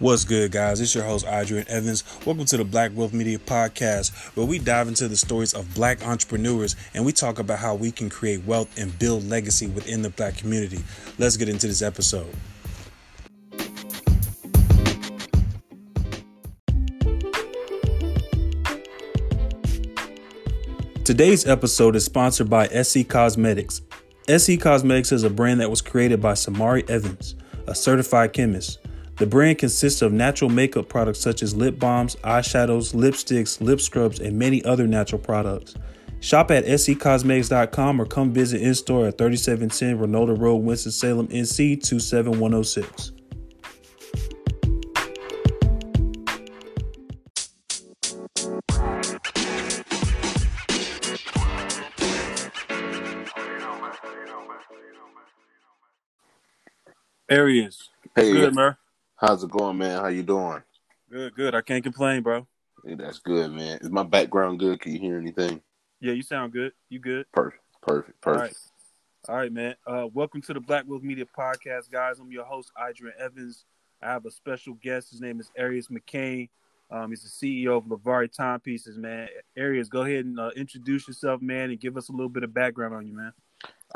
What's good, guys? It's your host, Adrian Evans. Welcome to the Black Wealth Media Podcast, where we dive into the stories of black entrepreneurs and we talk about how we can create wealth and build legacy within the black community. Let's get into this episode. Today's episode is sponsored by SC Cosmetics. SC Cosmetics is a brand that was created by Samari Evans, a certified chemist. The brand consists of natural makeup products such as lip balms, eyeshadows, lipsticks, lip scrubs, and many other natural products. Shop at scosmetics.com or come visit in store at 3710 Reynolda Road, Winston-Salem, NC 27106. Arias. Hey, Good, man. How's it going, man? How you doing? Good, good. I can't complain, bro. Hey, that's good, man. Is my background good? Can you hear anything? Yeah, you sound good. You good? Perfect, perfect, perfect. right. All right, man. Uh, welcome to the Black Wealth Media Podcast, guys. I'm your host, Adrian Evans. I have a special guest. His name is Arias McCain. Um, he's the CEO of Lavari Timepieces, man. Arias, go ahead and uh, introduce yourself, man, and give us a little bit of background on you, man.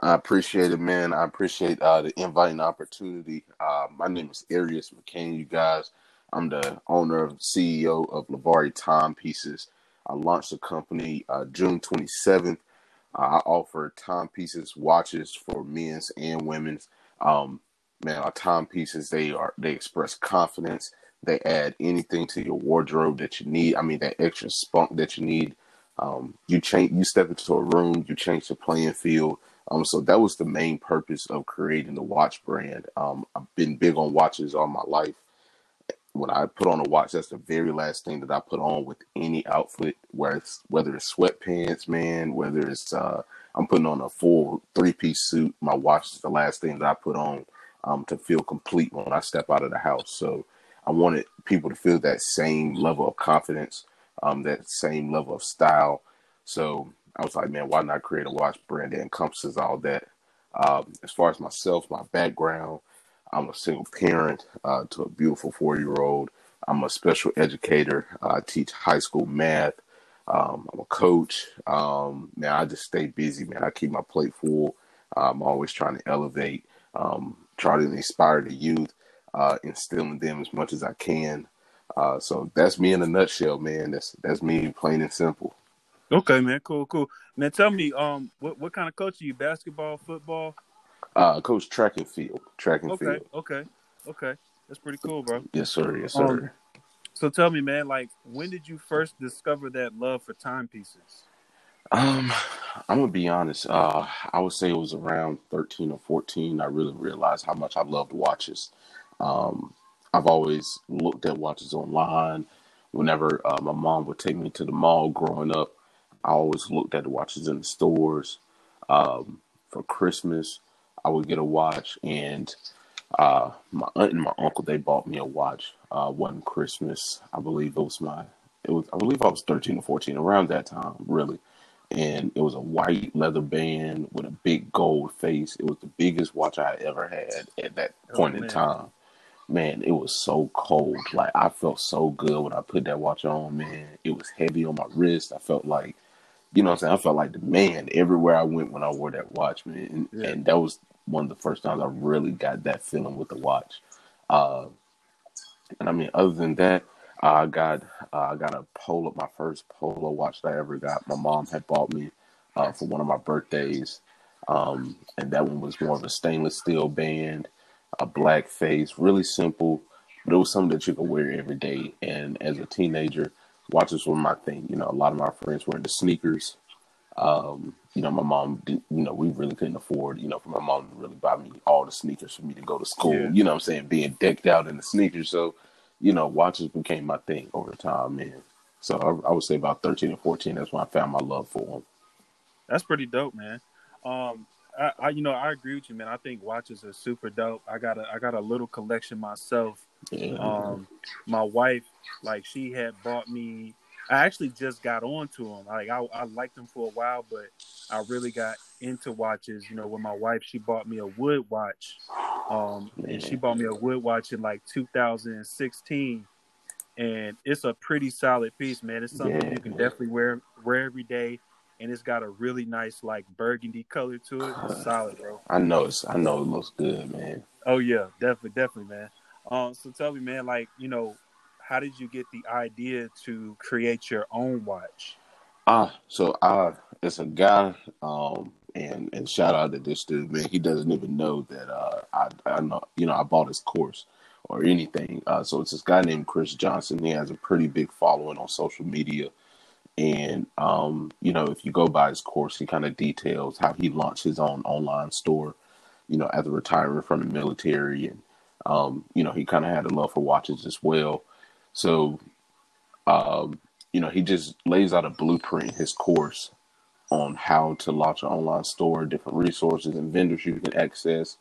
I appreciate it, man. I appreciate uh, the invite and opportunity. Uh, my name is Arias McCain, you guys. I'm the owner CEO of Lavari Timepieces. I launched the company uh, June 27th. Uh, I offer timepieces, watches for men's and women's. Um, man, our timepieces they are they express confidence. They add anything to your wardrobe that you need. I mean, that extra spunk that you need. Um, you change, you step into a room, you change the playing field. Um, so that was the main purpose of creating the watch brand. Um, I've been big on watches all my life. When I put on a watch, that's the very last thing that I put on with any outfit, where it's whether it's sweatpants, man, whether it's uh, I'm putting on a full three piece suit. My watch is the last thing that I put on um, to feel complete when I step out of the house. So I wanted people to feel that same level of confidence, um, that same level of style. So I was like, man, why not create a watch brand that encompasses all that? Um, as far as myself, my background, I'm a single parent uh, to a beautiful four year old. I'm a special educator. I teach high school math. Um, I'm a coach. Um, man, I just stay busy, man. I keep my plate full. I'm always trying to elevate, um, try to inspire the youth, uh, instill in them as much as I can. Uh, so that's me in a nutshell, man. That's that's me, plain and simple. Okay, man. Cool, cool. Now tell me, um, what what kind of coach are you? Basketball, football? Uh, coach track and field, track and Okay, field. okay, okay. That's pretty cool, bro. Yes, sir. Yes, sir. Um, So tell me, man, like when did you first discover that love for timepieces? Um, I'm gonna be honest. Uh, I would say it was around 13 or 14. I really realized how much I loved watches. Um, I've always looked at watches online. Whenever uh, my mom would take me to the mall growing up, I always looked at the watches in the stores. Um, for Christmas, I would get a watch, and uh, my aunt and my uncle they bought me a watch. Uh, one Christmas, I believe it was my. It was I believe I was 13 or 14 around that time, really and it was a white leather band with a big gold face. It was the biggest watch I ever had at that Oh, point in time. Man, it was so cold. Like I felt so good when I put that watch on, man. It was heavy on my wrist. I felt like, you know what I'm saying? I felt like the man everywhere I went when I wore that watch, man. And, Yeah. and that was one of the first times I really got that feeling with the watch. Uh, and I mean, other than that, I got uh, I got a polo, my first polo watch that I ever got. My mom had bought me uh, for one of my birthdays, um, and that one was more of a stainless steel band, a black face, really simple, but it was something that you could wear every day. And as a teenager, watches were my thing. You know, a lot of my friends were into sneakers. Um, you know, my mom, didn't, you know, we really couldn't afford, you know, for my mom to really buy me all the sneakers for me to go to school. Yeah. You know what I'm saying? Being decked out in the sneakers. So, you know, watches became my thing over time, man. So I, I would say about 13 or 14, that's when I found my love for them. That's pretty dope, man. Um, I, I you know I agree with you, man. I think watches are super dope. I got a I got a little collection myself. Yeah. Um, my wife, like she had bought me. I actually just got onto them. Like I, I liked them for a while, but I really got into watches. You know, with my wife, she bought me a wood watch, um, and she bought me a wood watch in like 2016, and it's a pretty solid piece, man. It's something yeah, you can definitely wear wear every day, and it's got a really nice like burgundy color to it. It's solid, bro. I know it's I know it looks good, man. Oh yeah, definitely, definitely, man. Um, so tell me, man, like you know, how did you get the idea to create your own watch? Ah, so uh it's a guy, um, and and shout out to this dude, man. He doesn't even know that uh I I know you know I bought his course or anything. Uh, so it's this guy named Chris Johnson. He has a pretty big following on social media. And um, you know, if you go by his course, he kind of details how he launched his own online store, you know, after retiring from the military, and um, you know, he kind of had a love for watches as well. So, um, you know, he just lays out a blueprint in his course on how to launch an online store, different resources and vendors you can access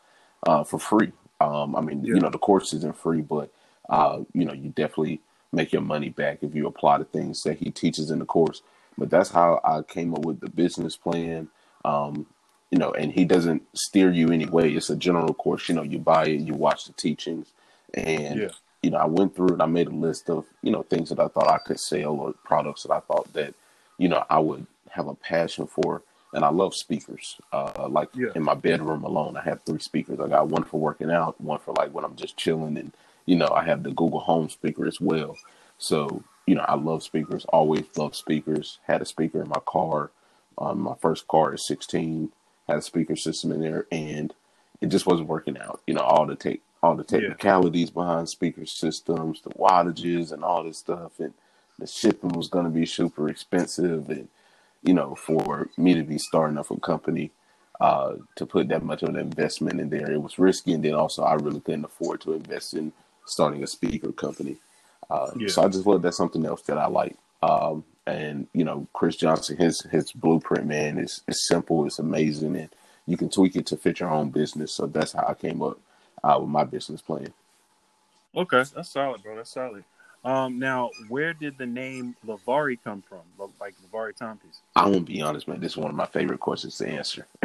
uh, for free. Um, I mean, yeah. you know, the course isn't free, but uh, you know, you definitely make your money back if you apply the things that he teaches in the course. But that's how I came up with the business plan. Um, you know, and he doesn't steer you anyway. It's a general course. You know, you buy it, you watch the teachings, and yeah. you know, I went through it. I made a list of you know things that I thought I could sell or products that I thought that you know I would have a passion for. And I love speakers. Uh, like yeah. in my bedroom alone, I have three speakers. I got one for working out, one for like when I'm just chilling, and you know, I have the Google Home speaker as well. So you know, I love speakers. Always love speakers. Had a speaker in my car. Um, my first car is 16 had a speaker system in there, and it just wasn't working out. You know, all the take all the technicalities yeah. behind speaker systems, the wattages, and all this stuff, and the shipping was going to be super expensive, and you know, for me to be starting up a company. Uh, to put that much of an investment in there, it was risky, and then also I really couldn't afford to invest in starting a speaker company. Uh, yeah. So I just thought that's something else that I like. Um, and you know, Chris Johnson, his his blueprint, man, is is simple, it's amazing, and you can tweak it to fit your own business. So that's how I came up uh, with my business plan. Okay, that's solid, bro. That's solid. Um, now, where did the name Lavari come from? Like Lavari timepiece. I won't be honest, man. This is one of my favorite questions to answer.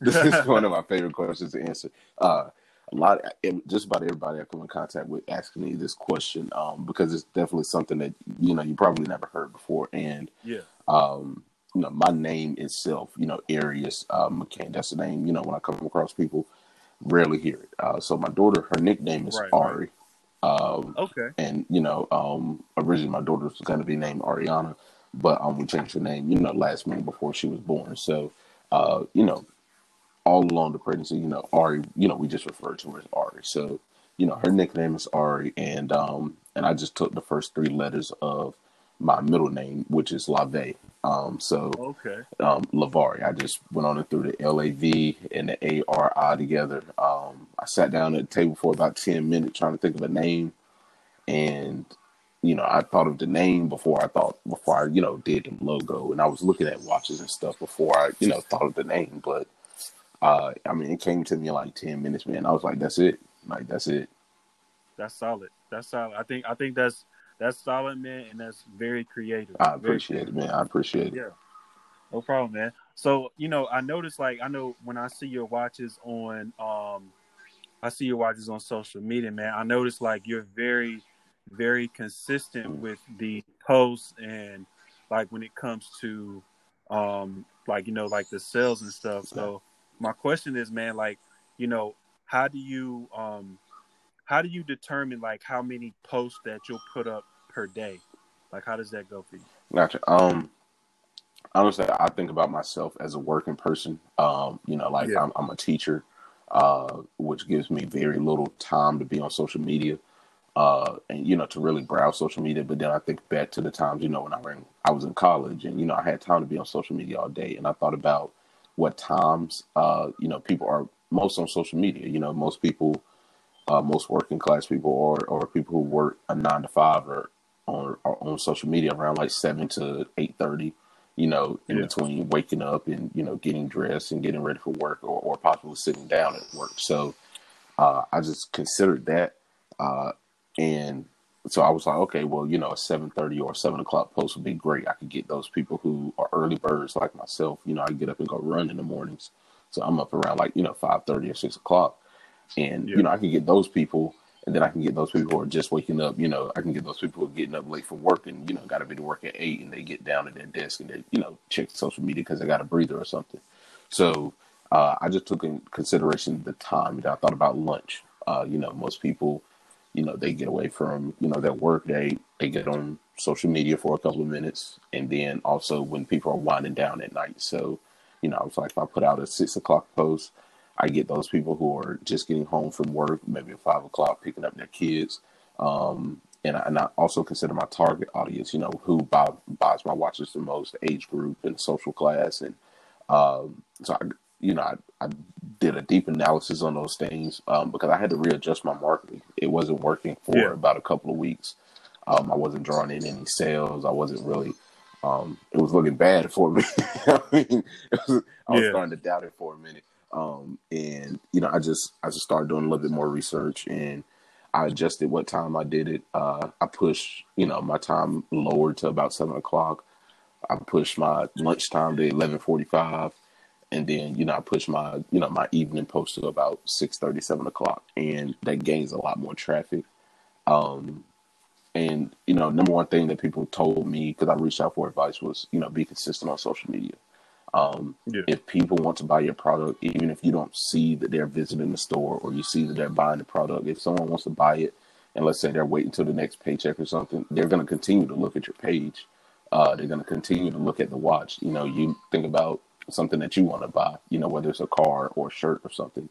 this is one of my favorite questions to answer. Uh, a lot, just about everybody I come in contact with asking me this question um, because it's definitely something that you know you probably never heard before, and yeah, um, you know my name itself, you know Arias uh, McCain. That's the name. You know when I come across people, rarely hear it. Uh, so my daughter, her nickname is right, Ari. Right. Um, okay. And you know, um, originally my daughter was going to be named Ariana, but um, we changed her name, you know, last month before she was born. So, uh, you know, all along the pregnancy, you know, Ari, you know, we just refer to her as Ari. So, you know, her nickname is Ari, and um, and I just took the first three letters of my middle name, which is Lave. Um, so okay, um, Lavari. I just went on and threw the L A V and the A R I together. Um, I sat down at the table for about ten minutes trying to think of a name, and you know, I thought of the name before I thought before I you know did the logo, and I was looking at watches and stuff before I you know thought of the name, but uh, I mean, it came to me like ten minutes, man. I was like, "That's it, like that's it." That's solid. That's solid. I think I think that's that's solid, man, and that's very creative. I appreciate it, man. I appreciate it. Yeah, no problem, man. So you know, I noticed like I know when I see your watches on, um, I see your watches on social media, man. I notice like you're very, very consistent mm. with the posts and like when it comes to, um, like you know, like the sales and stuff. So my question is, man, like, you know, how do you um how do you determine like how many posts that you'll put up per day? Like how does that go for you? Gotcha. Um honestly I think about myself as a working person. Um, you know, like yeah. I'm, I'm a teacher, uh, which gives me very little time to be on social media. Uh, and you know to really browse social media. But then I think back to the times you know when I I was in college and you know I had time to be on social media all day, and I thought about what times uh, you know people are most on social media. You know, most people, uh, most working class people, or or people who work a nine to five, or on are on social media around like seven to eight thirty. You know, in yeah. between waking up and you know getting dressed and getting ready for work, or or possibly sitting down at work. So uh, I just considered that, uh, and so I was like, okay, well, you know, a seven thirty or seven o'clock post would be great. I could get those people who are early birds like myself. You know, I get up and go run in the mornings, so I'm up around like you know five thirty or six o'clock, and yeah. you know I can get those people, and then I can get those people who are just waking up. You know, I can get those people who are getting up late from work and you know got to be to work at eight, and they get down at their desk and they you know check social media because they got a breather or something. So uh, I just took in consideration the time. You know, I thought about lunch. Uh, you know, most people you know they get away from you know their work day they get on social media for a couple of minutes and then also when people are winding down at night. So you know i was like if i put out a six o'clock post i get those people who are just getting home from work maybe at five o'clock picking up their kids. Um, and, I, and I also consider my target audience you know who buy, buys my watches the most age group and social class. And um, so I, you know, I, I did a deep analysis on those things um, because I had to readjust my marketing. It wasn't working for yeah. about a couple of weeks. Um, I wasn't drawing in any sales. I wasn't really. Um, it was looking bad for me. I mean, was, I was yeah. starting to doubt it for a minute. Um, and you know, I just I just started doing a little bit more research and I adjusted what time I did it. Uh, I pushed, you know, my time lowered to about seven o'clock. I pushed my lunchtime to eleven forty five and then you know I push my you know my evening post to about six thirty seven o'clock, and that gains a lot more traffic. Um, and you know, number one thing that people told me because I reached out for advice was you know be consistent on social media. Um, yeah. If people want to buy your product, even if you don't see that they're visiting the store or you see that they're buying the product, if someone wants to buy it, and let's say they're waiting till the next paycheck or something, they're going to continue to look at your page. Uh, they're going to continue to look at the watch. You know, you think about something that you want to buy, you know, whether it's a car or a shirt or something.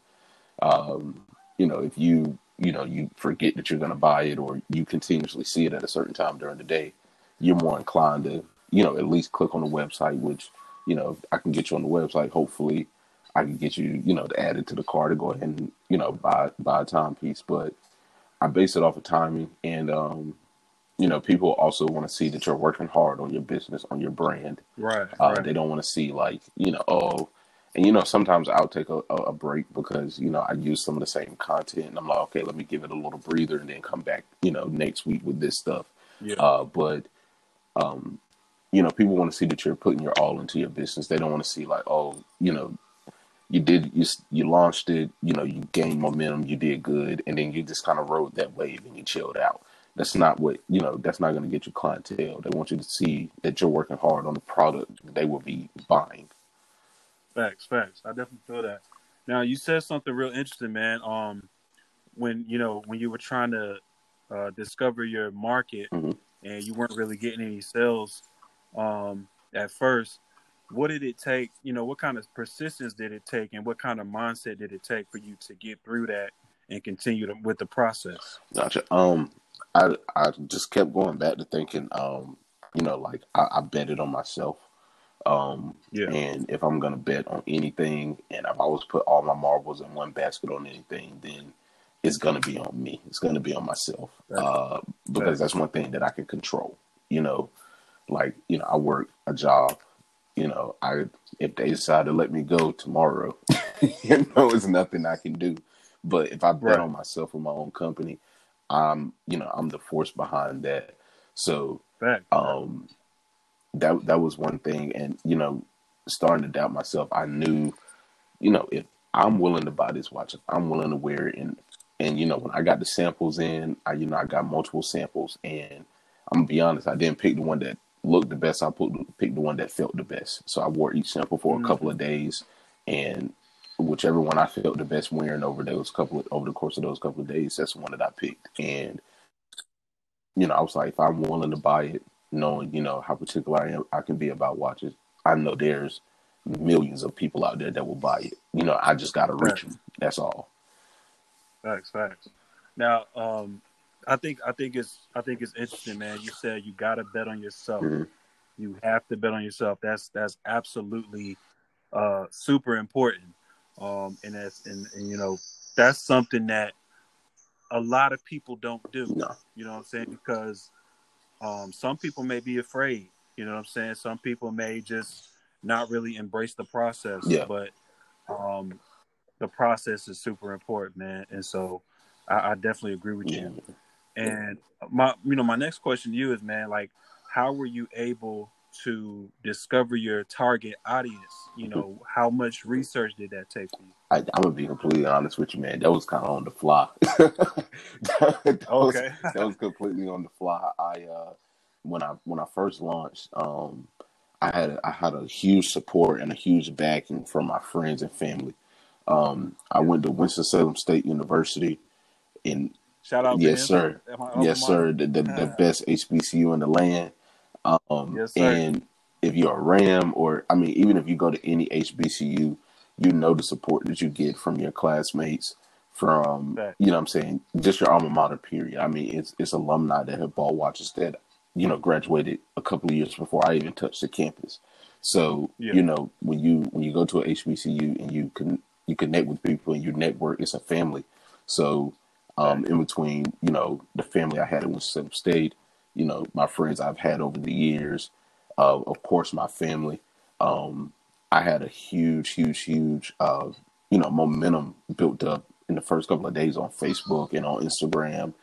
Um, you know, if you, you know, you forget that you're going to buy it or you continuously see it at a certain time during the day, you're more inclined to, you know, at least click on the website, which, you know, I can get you on the website. Hopefully I can get you, you know, to add it to the car to go ahead and, you know, buy, buy a timepiece. But I base it off of timing and, um, you know, people also want to see that you're working hard on your business, on your brand. Right. Uh, right. They don't want to see like, you know, oh, and you know, sometimes I'll take a, a, break because you know I use some of the same content, and I'm like, okay, let me give it a little breather, and then come back, you know, next week with this stuff. Yeah. Uh, but, um, you know, people want to see that you're putting your all into your business. They don't want to see like, oh, you know, you did you you launched it, you know, you gained momentum, you did good, and then you just kind of rode that wave and you chilled out that's not what you know that's not going to get you clientele. They want you to see that you're working hard on the product they will be buying. Facts facts. I definitely feel that. Now you said something real interesting man. Um when you know when you were trying to uh, discover your market mm-hmm. and you weren't really getting any sales um at first what did it take? You know what kind of persistence did it take and what kind of mindset did it take for you to get through that and continue to, with the process gotcha um I I just kept going back to thinking, um, you know, like I, I betted on myself. Um, yeah. And if I'm gonna bet on anything, and I've always put all my marbles in one basket on anything, then it's gonna be on me. It's gonna be on myself, uh, because that's one thing that I can control. You know, like you know, I work a job. You know, I if they decide to let me go tomorrow, you know, it's nothing I can do. But if I bet right. on myself with my own company, I'm, you know, I'm the force behind that. So, um, that that was one thing, and you know, starting to doubt myself, I knew, you know, if I'm willing to buy this watch, if I'm willing to wear it, and and you know, when I got the samples in, I you know, I got multiple samples, and I'm gonna be honest, I didn't pick the one that looked the best. I put picked the one that felt the best. So I wore each sample for mm-hmm. a couple of days, and whichever one I felt the best wearing over those couple of, over the course of those couple of days, that's the one that I picked. And you know, I was like, if I'm willing to buy it, knowing you know how particular I am, I can be about watches. I know there's millions of people out there that will buy it. You know, I just got to reach them. That's all. Facts, facts. Now, um, I think I think it's I think it's interesting, man. You said you got to bet on yourself. Mm-hmm. You have to bet on yourself. That's that's absolutely uh, super important um, and that's and, and you know that's something that a lot of people don't do. No. You know what I'm saying? Because um, some people may be afraid. You know what I'm saying? Some people may just not really embrace the process. Yeah. But um, the process is super important, man. And so I, I definitely agree with you. And my, you know, my next question to you is, man, like, how were you able to discover your target audience? You know, how much research did that take for you? I, am gonna be completely honest with you, man. That was kind of on the fly. that okay, was, that was completely on the fly. I uh, when I when I first launched, um, I had a, I had a huge support and a huge backing from my friends and family. Um, I went to Winston Salem State University, and shout out, yes, sir, yes, sir, the, the, the best HBCU in the land. Um, yes, sir. And if you're a Ram, or I mean, even if you go to any HBCU, you know the support that you get from your classmates, from you know what I'm saying, just your alma mater. Period. I mean, it's it's alumni that have ball watches that you know graduated a couple of years before I even touched the campus. So yeah. you know when you when you go to a HBCU and you can you connect with people and you network, it's a family. So um, in between, you know, the family I had at Winston State, you know, my friends I've had over the years, uh, of course, my family. Um, I had a huge, huge, huge, uh, you know, momentum built up in the first couple of days on Facebook and on Instagram,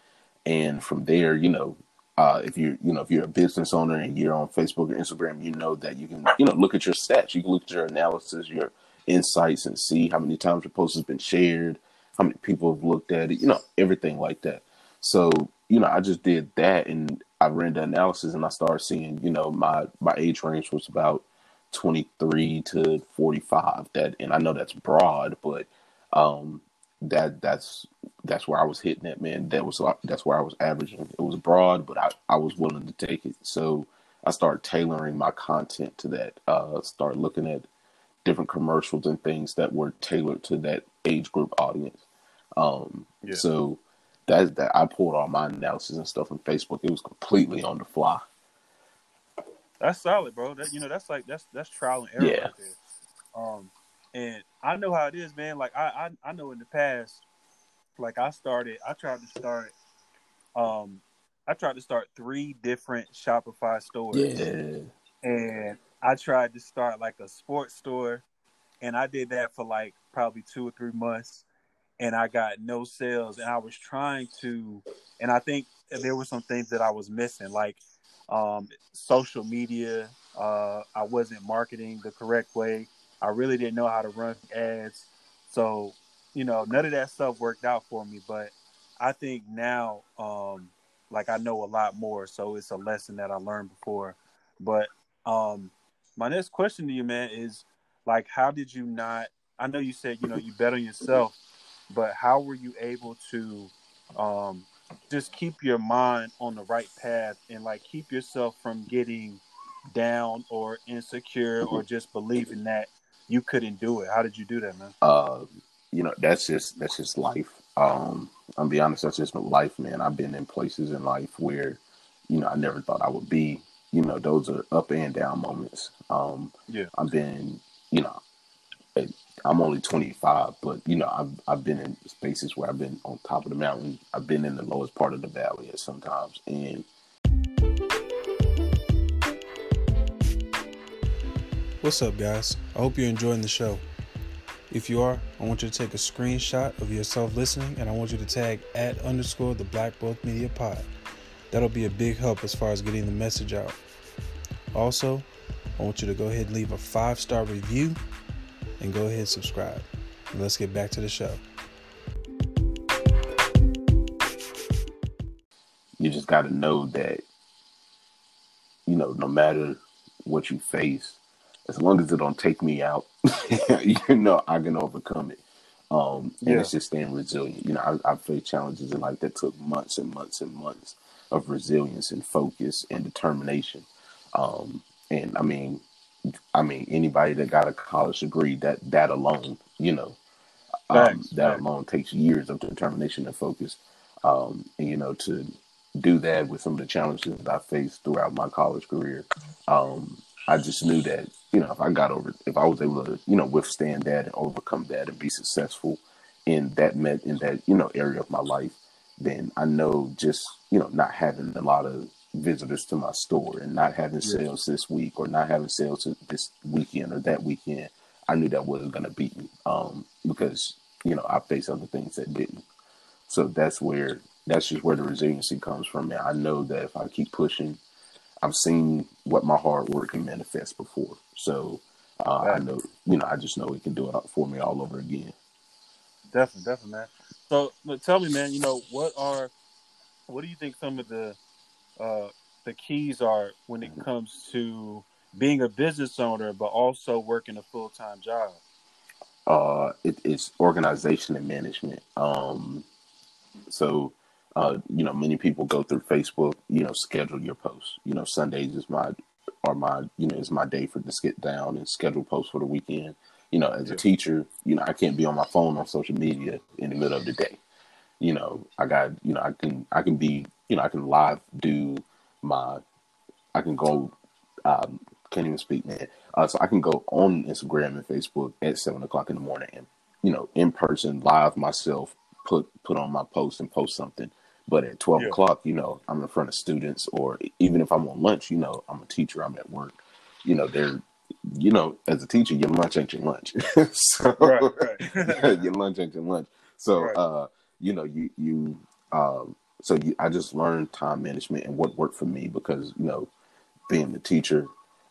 and from there, you know, uh, if you're, you know, if you're a business owner and you're on Facebook or Instagram, you know that you can, you know, look at your stats, you can look at your analysis, your insights, and see how many times your post has been shared, how many people have looked at it, you know, everything like that. So, you know, I just did that, and I ran the analysis and I started seeing, you know, my my age range was about 23 to 45. That and I know that's broad, but um that that's that's where I was hitting it, man. That was that's where I was averaging. It was broad, but I, I was willing to take it. So I started tailoring my content to that. Uh start looking at different commercials and things that were tailored to that age group audience. Um yeah. so that that I pulled all my analysis and stuff from Facebook. It was completely on the fly. That's solid, bro. That you know, that's like that's that's trial and error. Yeah. Right um, and I know how it is, man. Like I, I I know in the past, like I started, I tried to start, um, I tried to start three different Shopify stores. Yeah. And I tried to start like a sports store, and I did that for like probably two or three months and I got no sales. And I was trying to, and I think there were some things that I was missing, like um, social media. Uh, I wasn't marketing the correct way. I really didn't know how to run ads. So, you know, none of that stuff worked out for me. But I think now, um, like I know a lot more. So it's a lesson that I learned before. But um, my next question to you, man, is like, how did you not? I know you said you know you bet on yourself, but how were you able to um, just keep your mind on the right path and like keep yourself from getting down or insecure or just believing that you couldn't do it? How did you do that, man? Uh, you know, that's just that's just life. Um, I'm be honest, that's just life, man. I've been in places in life where, you know, I never thought I would be. You know, those are up and down moments. Um, yeah, I've been, you know, I'm only 25, but you know, I've I've been in spaces where I've been on top of the mountain. I've been in the lowest part of the valley at sometimes, and. What's up, guys? I hope you're enjoying the show. If you are, I want you to take a screenshot of yourself listening, and I want you to tag at underscore the Black Wealth Media Pod. That'll be a big help as far as getting the message out. Also, I want you to go ahead and leave a five star review and go ahead and subscribe. And let's get back to the show. You just got to know that, you know, no matter what you face, as long as it don't take me out, you know, I can overcome it. Um, and yeah. it's just staying resilient. You know, I, I faced challenges in life that took months and months and months of resilience and focus and determination. Um, and I mean, I mean, anybody that got a college degree, that that alone, you know, um, that alone takes years of determination and focus. Um, and you know, to do that with some of the challenges that I faced throughout my college career, um, I just knew that you know if I got over, if I was able to, you know, withstand that and overcome that and be successful in that met in that you know area of my life, then I know just you know not having a lot of visitors to my store and not having sales this week or not having sales this weekend or that weekend, I knew that wasn't going to beat me um, because, you know, I faced other things that didn't. So that's where, that's just where the resiliency comes from. Man, I know that if I keep pushing, I've seen what my hard work can manifest before. So uh, I know, you know, I just know it can do it for me all over again. Definitely, definitely, man. So, tell me, man, you know, what are, what do you think some of the, uh, the keys are when it mm-hmm. comes to being a business owner, but also working a full time job? Uh, it, it's organization and management. Um, so, uh, you know, many people go through Facebook. You know, schedule your posts. You know, Sundays is my or my you know is my day for to get down and schedule posts for the weekend. You know, as a teacher, you know, I can't be on my phone on social media in the middle of the day. You know, I got you know I can I can be you know I can live do my I can go um, can't even speak, man. Uh, so I can go on Instagram and Facebook at seven o'clock in the morning and you know in person live myself put put on my post and post something. But at twelve yeah. o'clock, you know, I'm in front of students, or even if I'm on lunch, you know, I'm a teacher, I'm at work. You know, they're you know, as a teacher, your lunch ain't your lunch. so right, right. your lunch ain't your lunch. So right. uh, you know, you you um so you, I just learned time management and what worked for me because you know, being the teacher,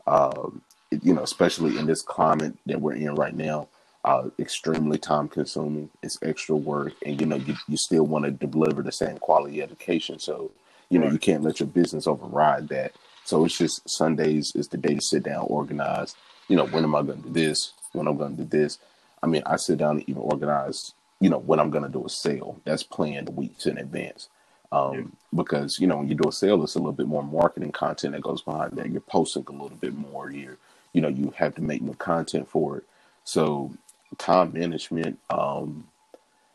um, you know, especially in this climate that we're in right now, uh, extremely time consuming. It's extra work, and you know, you, you still want to deliver the same quality education. So, you know, right. you can't let your business override that. So it's just Sundays is the day to sit down, organize. You know, when am I going to do this? When I'm going to do this? I mean, I sit down and even organize. You know, when I'm going to do a sale. That's planned weeks in advance. Um, yeah. Because you know when you do a sale, it's a little bit more marketing content that goes behind that. You're posting a little bit more. You you know you have to make new content for it. So time management, um,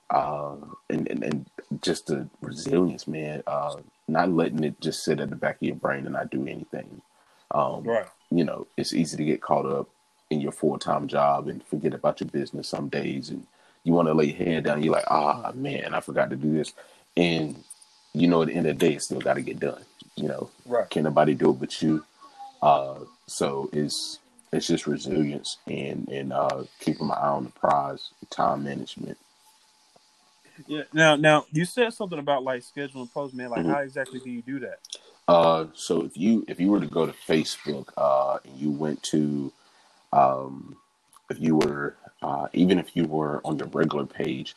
uh, and, and and just the resilience, man. Uh, not letting it just sit at the back of your brain and not do anything. Um, right. You know, it's easy to get caught up in your full time job and forget about your business some days, and you want to lay your head down. You're like, ah, man, I forgot to do this, and you know, at the end of the day, it still got to get done. You know, right. Can't nobody do it but you. Uh, so it's it's just resilience and and uh, keeping my eye on the prize, time management. Yeah. Now, now you said something about like scheduling posts, man. Like, mm-hmm. how exactly do you do that? Uh, so if you if you were to go to Facebook, uh, and you went to, um, if you were uh, even if you were on your regular page,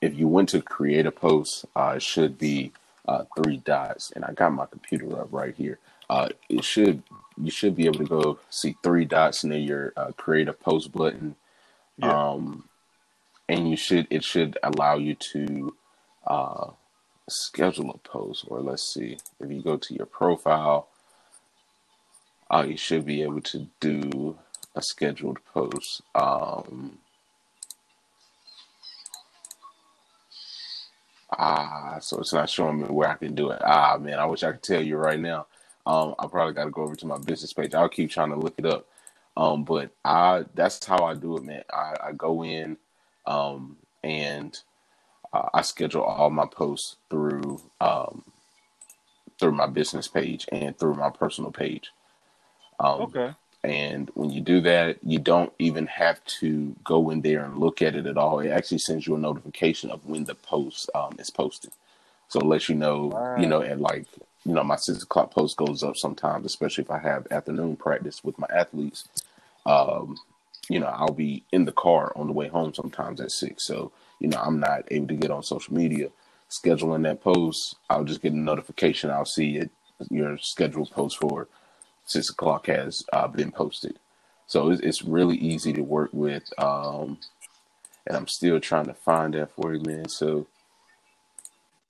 if you went to create a post, uh, it should be uh, three dots, and I got my computer up right here. Uh, it should you should be able to go see three dots near your uh, create a post button, yeah. um, and you should it should allow you to uh, schedule a post. Or let's see, if you go to your profile, uh, you should be able to do a scheduled post. Um, Ah, so it's not showing me where I can do it. Ah, man, I wish I could tell you right now. Um, I probably got to go over to my business page. I'll keep trying to look it up. Um, but I that's how I do it, man. I, I go in, um, and uh, I schedule all my posts through um through my business page and through my personal page. Um, okay. And when you do that, you don't even have to go in there and look at it at all. It actually sends you a notification of when the post um, is posted. So it lets you know, wow. you know, and like, you know, my six o'clock post goes up sometimes, especially if I have afternoon practice with my athletes. Um, you know, I'll be in the car on the way home sometimes at six. So, you know, I'm not able to get on social media. Scheduling that post, I'll just get a notification. I'll see it, your scheduled post for six o'clock has uh, been posted. So it's, it's, really easy to work with. Um, and I'm still trying to find that for you, man. So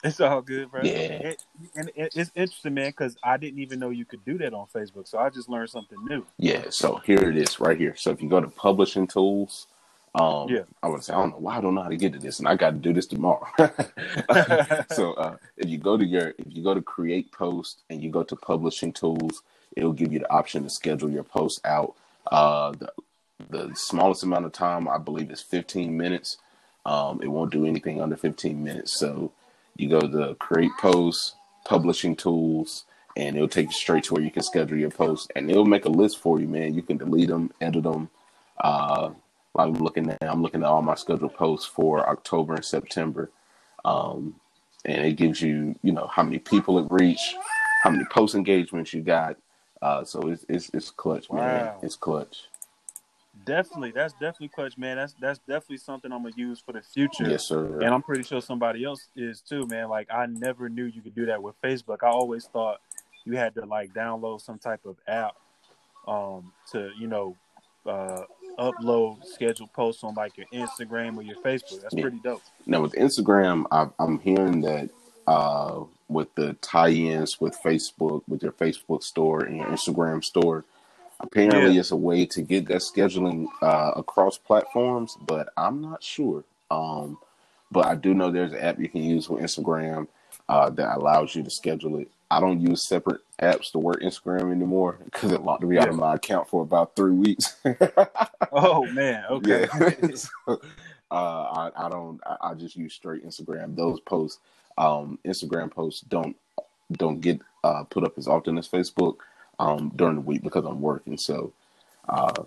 it's all good, bro. Yeah. It, and it, it's interesting, man, because I didn't even know you could do that on Facebook. So I just learned something new. Yeah. So here it is right here. So if you go to publishing tools, um, yeah. I would say, I don't know why I don't know how to get to this, and I got to do this tomorrow. so uh, if you go to your, if you go to create post and you go to publishing tools, it'll give you the option to schedule your post out. Uh, the, the smallest amount of time, I believe, is 15 minutes. Um, it won't do anything under 15 minutes. So you go to create posts, publishing tools, and it'll take you straight to where you can schedule your posts. And it'll make a list for you, man. You can delete them, edit them. Uh, I'm looking at, I'm looking at all my scheduled posts for October and September. Um, and it gives you you know how many people it reached, how many post engagements you got. Uh, so it's it's it's clutch, man. Wow. It's clutch. Definitely, that's definitely clutch, man. That's that's definitely something I'm gonna use for the future. Yes, sir. And I'm pretty sure somebody else is too, man. Like I never knew you could do that with Facebook. I always thought you had to like download some type of app um to, you know, uh upload scheduled posts on like your Instagram or your Facebook. That's Yeah. pretty dope. Now with Instagram, I, I'm hearing that uh, with the tie-ins with Facebook, with your Facebook store and your Instagram store, apparently Yeah. it's a way to get that scheduling uh, across platforms. But I'm not sure. Um, but I do know there's an app you can use with Instagram uh, that allows you to schedule it. I don't use separate apps to work Instagram anymore because it locked me out of my account for about three weeks. Oh man, okay. Yeah. so, uh, I, I don't. I, I just use straight Instagram. Those posts, um, Instagram posts don't don't get uh, put up as often as Facebook um, during the week because I'm working. So, uh,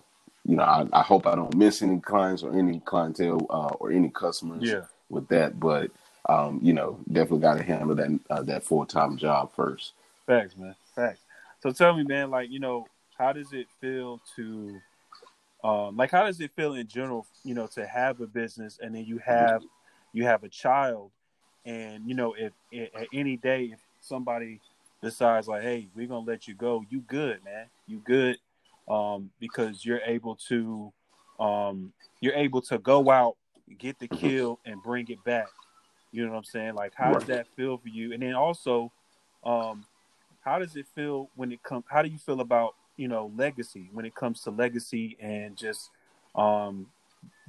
you know, I, I hope I don't miss any clients or any clientele uh, or any customers yeah. with that. But um, you know, definitely got to handle that uh, that full time job first. Facts, man. Facts. So tell me, man, like, you know, how does it feel to um like how does it feel in general, you know, to have a business and then you have you have a child and you know if, if at any day if somebody decides like, hey, we're gonna let you go, you good, man. You good. Um, because you're able to um you're able to go out, get the kill and bring it back. You know what I'm saying? Like how does that feel for you? And then also, um, how does it feel when it comes how do you feel about you know legacy when it comes to legacy and just um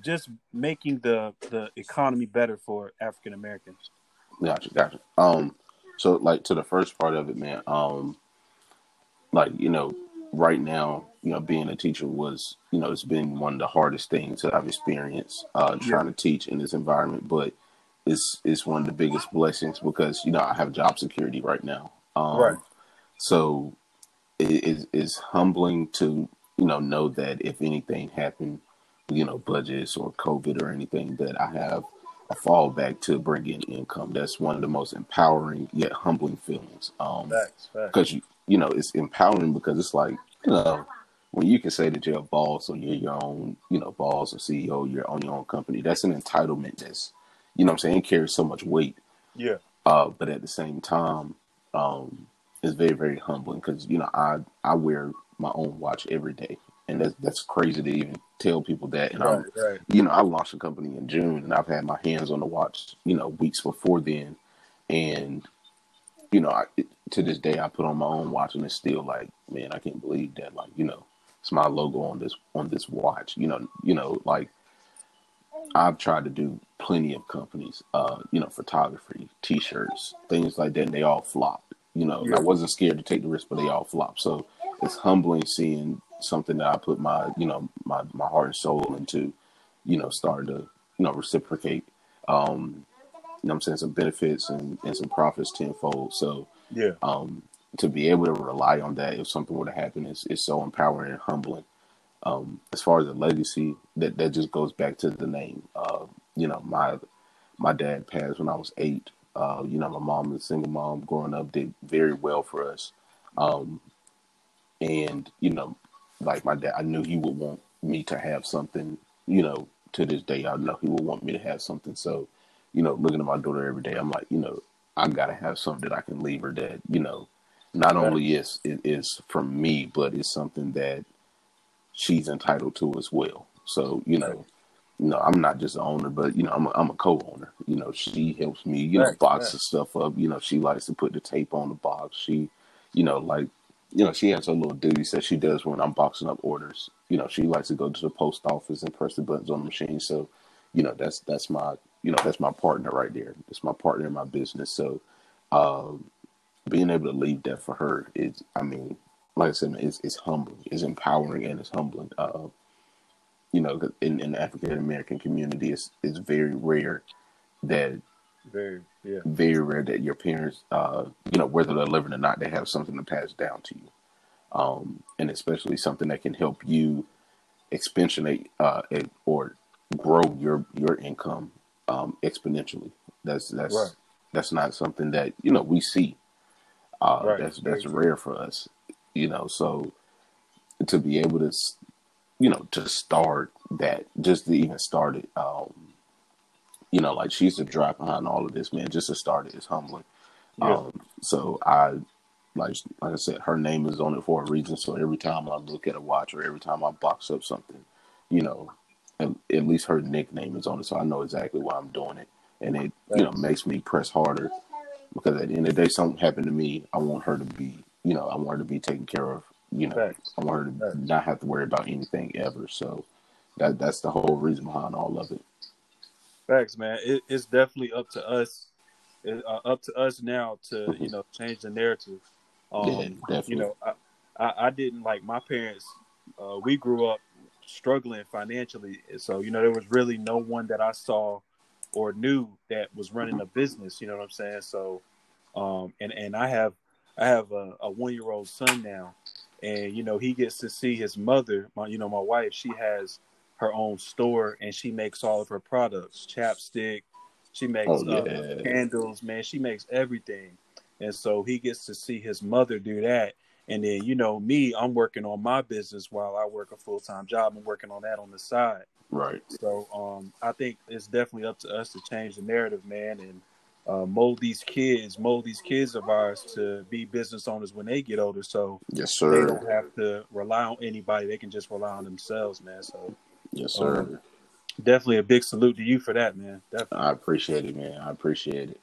just making the the economy better for african americans Gotcha, gotcha. Um, so like to the first part of it, man. Um, like you know, right now, you know, being a teacher was, you know, it's been one of the hardest things that I've experienced uh, Yeah. trying to teach in this environment. But it's it's one of the biggest blessings because you know I have job security right now. Um, Right. So it is it's humbling to you know know that if anything happened, you know, budgets or COVID or anything, that I have fallback to bring in income. That's one of the most empowering yet humbling feelings. Um, because you you know it's empowering because it's like you know when you can say that you're a boss or you're your own you know boss or CEO, you're on your own company. That's an entitlement. That's you know what I'm saying it carries so much weight. yeah Uh, but at the same time, um, it's very very humbling because you know I I wear my own watch every day, and that's that's crazy to even tell people that. And I'm right right you know, I launched a company in June and I've had my hands on the watch, you know, weeks before then. And, you know, I, it, to this day, I put on my own watch and it's still like, man, I can't believe that. Like, you know, it's my logo on this, on this watch, you know, you know, like I've tried to do plenty of companies, uh, you know, photography, t-shirts, things like that. And they all flopped, you know, and I wasn't scared to take the risk, but they all flopped. So it's humbling seeing something that I put my, you know, my, my heart and soul into, you know, starting to, you know, reciprocate, um, you know I'm saying, some benefits and, and some profits tenfold. So, yeah um, to be able to rely on that if something were to happen is, is so empowering and humbling. Um, as far as the legacy, that, that just goes back to the name. Uh, you know, my my dad passed when I was eight. Uh, you know, my mom was a single mom growing up, did very well for us. Um, and, you know, like my dad, I knew he would want me to have something, you know, to this day, I know he would want me to have something. So, you know, looking at my daughter every day, I'm like, you know, I gotta have something that I can leave her that, you know, not only is it is from me, but it's something that she's entitled to as well. So, you know, you know, I'm not just the owner, but you know, I'm a, I'm a co-owner. You know, she helps me, you know, Right, box right. the stuff up. You know, she likes to put the tape on the box. She, you know, like, you know, she has her little duties that she does when I'm boxing up orders. You know, she likes to go to the post office and press the buttons on the machine. So, you know, that's that's my, you know, that's my partner right there. It's my partner in my business. So, um, being able to leave that for her is, I mean, like I said, it's, it's humbling, it's empowering, and it's humbling. Uh, you know, in, in the African American community, it's, it's very rare that very yeah very rare that your parents, uh, you know, whether they're living or not, they have something to pass down to you, um, and especially something that can help you exponentiate uh, or grow your your income um, exponentially. That's that's Right. that's not something that you know we see. Uh, Right. That's Very that's true. rare for us, you know. So to be able to, you know, to start that, just to even start it, um, you know, like she's the drive behind all of this, man. Just to start it is humbling. Yeah. Um, so I, like, like I said, her name is on it for a reason. So every time I look at a watch or every time I box up something, you know, at, at least her nickname is on it, so I know exactly why I'm doing it, and it, you know, makes me press harder because at the end of the day, something happened to me. I want her to be, you know, I want her to be taken care of. You know. I want her to not have to worry about anything ever. So that that's the whole reason behind all of it. Facts, man. It, it's definitely up to us, uh, up to us now to you know change the narrative. Um, Yeah, you know, I, I, I didn't like my parents. Uh, we grew up struggling financially, so you know there was really no one that I saw or knew that was running a business. You know what I'm saying? So, um, and and I have I have a, a one year old son now, and you know he gets to see his mother. My you know my wife, she has her own store and she makes all of her products, chapstick. She makes Oh, uh, candles, man. She makes everything, and so he gets to see his mother do that. And then you know me, I'm working on my business while I work a full time job. I'm working on that on the side. Right. So um, I think it's definitely up to us to change the narrative, man, and uh, mold these kids, mold these kids of ours to be business owners when they get older. So Yes, sir they don't have to rely on anybody; they can just rely on themselves, man. So Yes, sir. Um, definitely a big salute to you for that, man. Definitely, I appreciate it, man. I appreciate it.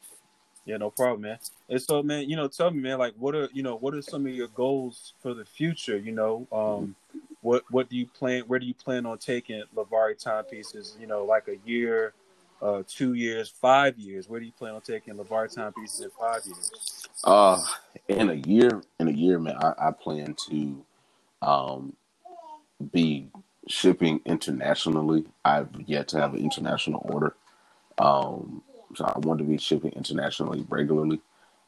yeah, no problem, man. And so, man, you know, tell me, man, like, what are you know, what are some of your goals for the future? You know, um, what what do you plan? Where do you plan on taking Lavari timepieces? You know, like a year, uh, two years, five years. Where do you plan on taking Lavari timepieces in five years? Uh, in a year, in a year, man, I, I plan to, um, be shipping internationally. I've yet to have an international order. Um, so I want to be shipping internationally regularly.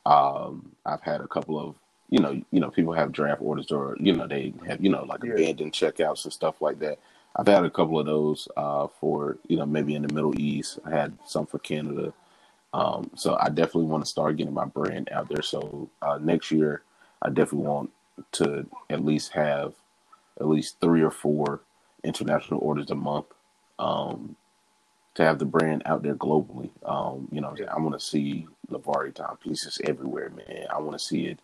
Um, I've had a couple of, you know, you know, people have draft orders or you know they have you know like Yeah. abandoned checkouts and stuff like that. I've had a couple of those uh, for you know maybe in the Middle East. I had some for Canada. Um, so I definitely want to start getting my brand out there. So uh, next year, I definitely want to at least have at least three or four international orders a month um, to have the brand out there globally. Um, you know, Yeah. I want to see Lavari timepieces everywhere, man. I want to see it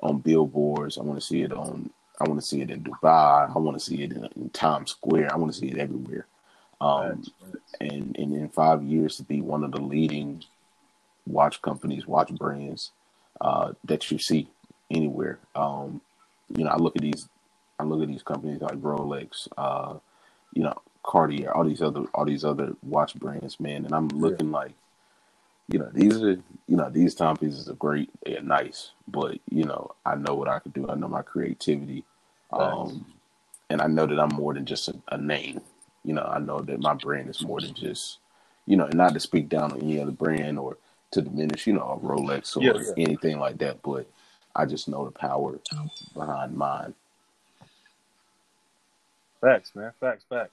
on billboards. I want to see it on. I want to see it in Dubai. I want to see it in, in Times Square. I want to see it everywhere. Um, and, and in five years to be one of the leading watch companies, watch brands uh, that you see anywhere. Um, you know, I look at these, I look at these companies like Rolex, uh, you know, Cartier, all these other, all these other watch brands, man, and I'm looking like, you know, these are, you know, these timepieces are great, they're nice, but you know, I know what I could do. I know my creativity, um, and I know that I'm more than just a, a name. You know, I know that my brand is more than just, you know, and not to speak down on any other brand or to diminish, you know, a Rolex or Yeah, yeah. anything like that, but I just know the power behind mine. Facts, man. Facts, facts.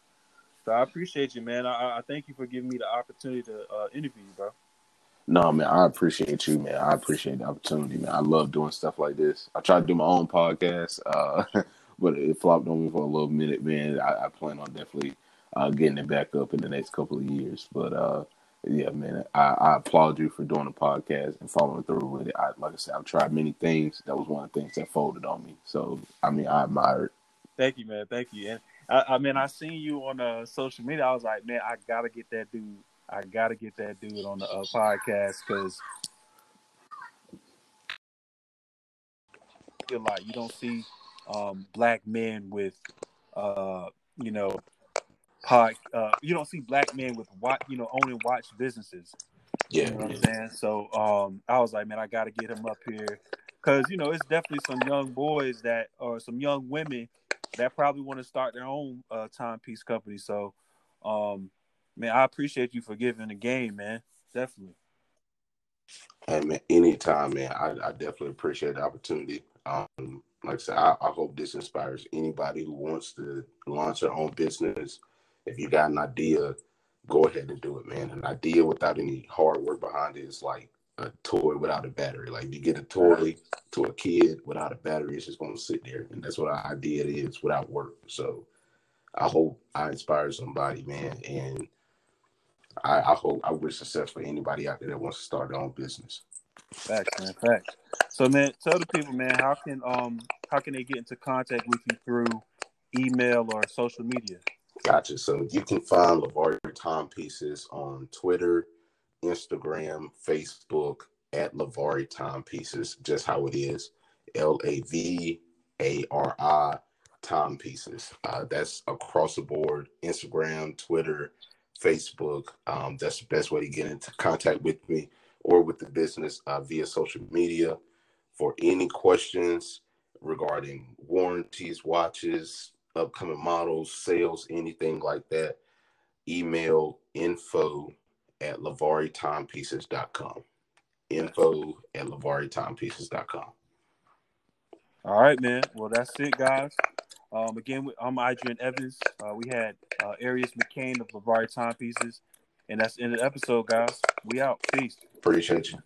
So I appreciate you, man. I, I thank you for giving me the opportunity to uh, interview you, bro. No, man, I appreciate you, man. I appreciate the opportunity, man. I love doing stuff like this. I tried to do my own podcast, uh, but it flopped on me for a little minute, man. I, I plan on definitely uh, getting it back up in the next couple of years. But uh, yeah, man, I, I applaud you for doing a podcast and following through with it. I, like I said, I've tried many things. That was one of the things that folded on me. So, I mean, I admire it. Thank you, man. Thank you. And I, I mean, I seen you on uh, social media. I was like, man, I gotta get that dude. I gotta get that dude on the uh, podcast because feel like you don't see um, black men with, uh, you know, pod. Uh, you don't see black men with watch, you know, owning watch businesses. Yeah, You know what. I'm saying? So um, I was like, man, I got to get him up here because you know it's definitely some young boys that or some young women that probably want to start their own uh, timepiece company. So, um, man, I appreciate you for giving the game, man. Definitely. Hey man, anytime, man. I, I definitely appreciate the opportunity. Um, like I said, I, I hope this inspires anybody who wants to launch their own business. If you got an idea, go ahead and do it, man. An idea without any hard work behind it is like a toy without a battery. Like you get a toy to a kid without a battery, it's just gonna sit there. And that's what our idea is without work. So I hope I inspire somebody, man. And I, I hope I wish success for anybody out there that wants to start their own business. Facts, man. Facts. So, man, tell the people, man, how can um how can they get into contact with you through email or social media? Gotcha. So you can find Lavari Timepieces on Twitter, Instagram, Facebook at Lavari Timepieces, just how it is. L A V A R I Timepieces. Uh, that's across the board. Instagram, Twitter, Facebook. Um, that's the best way to get into contact with me or with the business uh, via social media. For any questions regarding warranties, watches, upcoming models, sales, anything like that, email info at lavaritimepieces.com. Info at lavaritimepieces.com. All right, man. Well, that's it, guys. Um, again, I'm Adrian Evans. Uh, we had uh, Arias McCain of Lavari Timepieces. And that's in the episode, guys. We out. Peace. Appreciate you.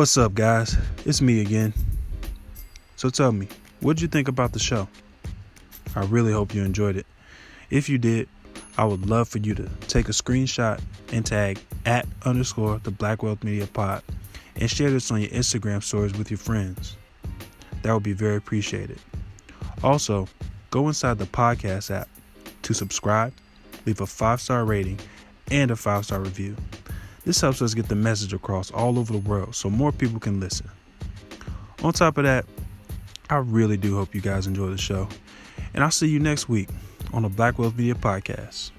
What's up, guys? It's me again. So tell me, what'd you think about the show? I really hope you enjoyed it. If you did, I would love for you to take a screenshot and tag at underscore the Black Wealth Media Pod and share this on your Instagram stories with your friends. That would be very appreciated. Also, go inside the podcast app to subscribe, leave a five star rating, and a five star review. This helps us get the message across all over the world so more people can listen. On top of that, I really do hope you guys enjoy the show. And I'll see you next week on the Black Wealth Media Podcast.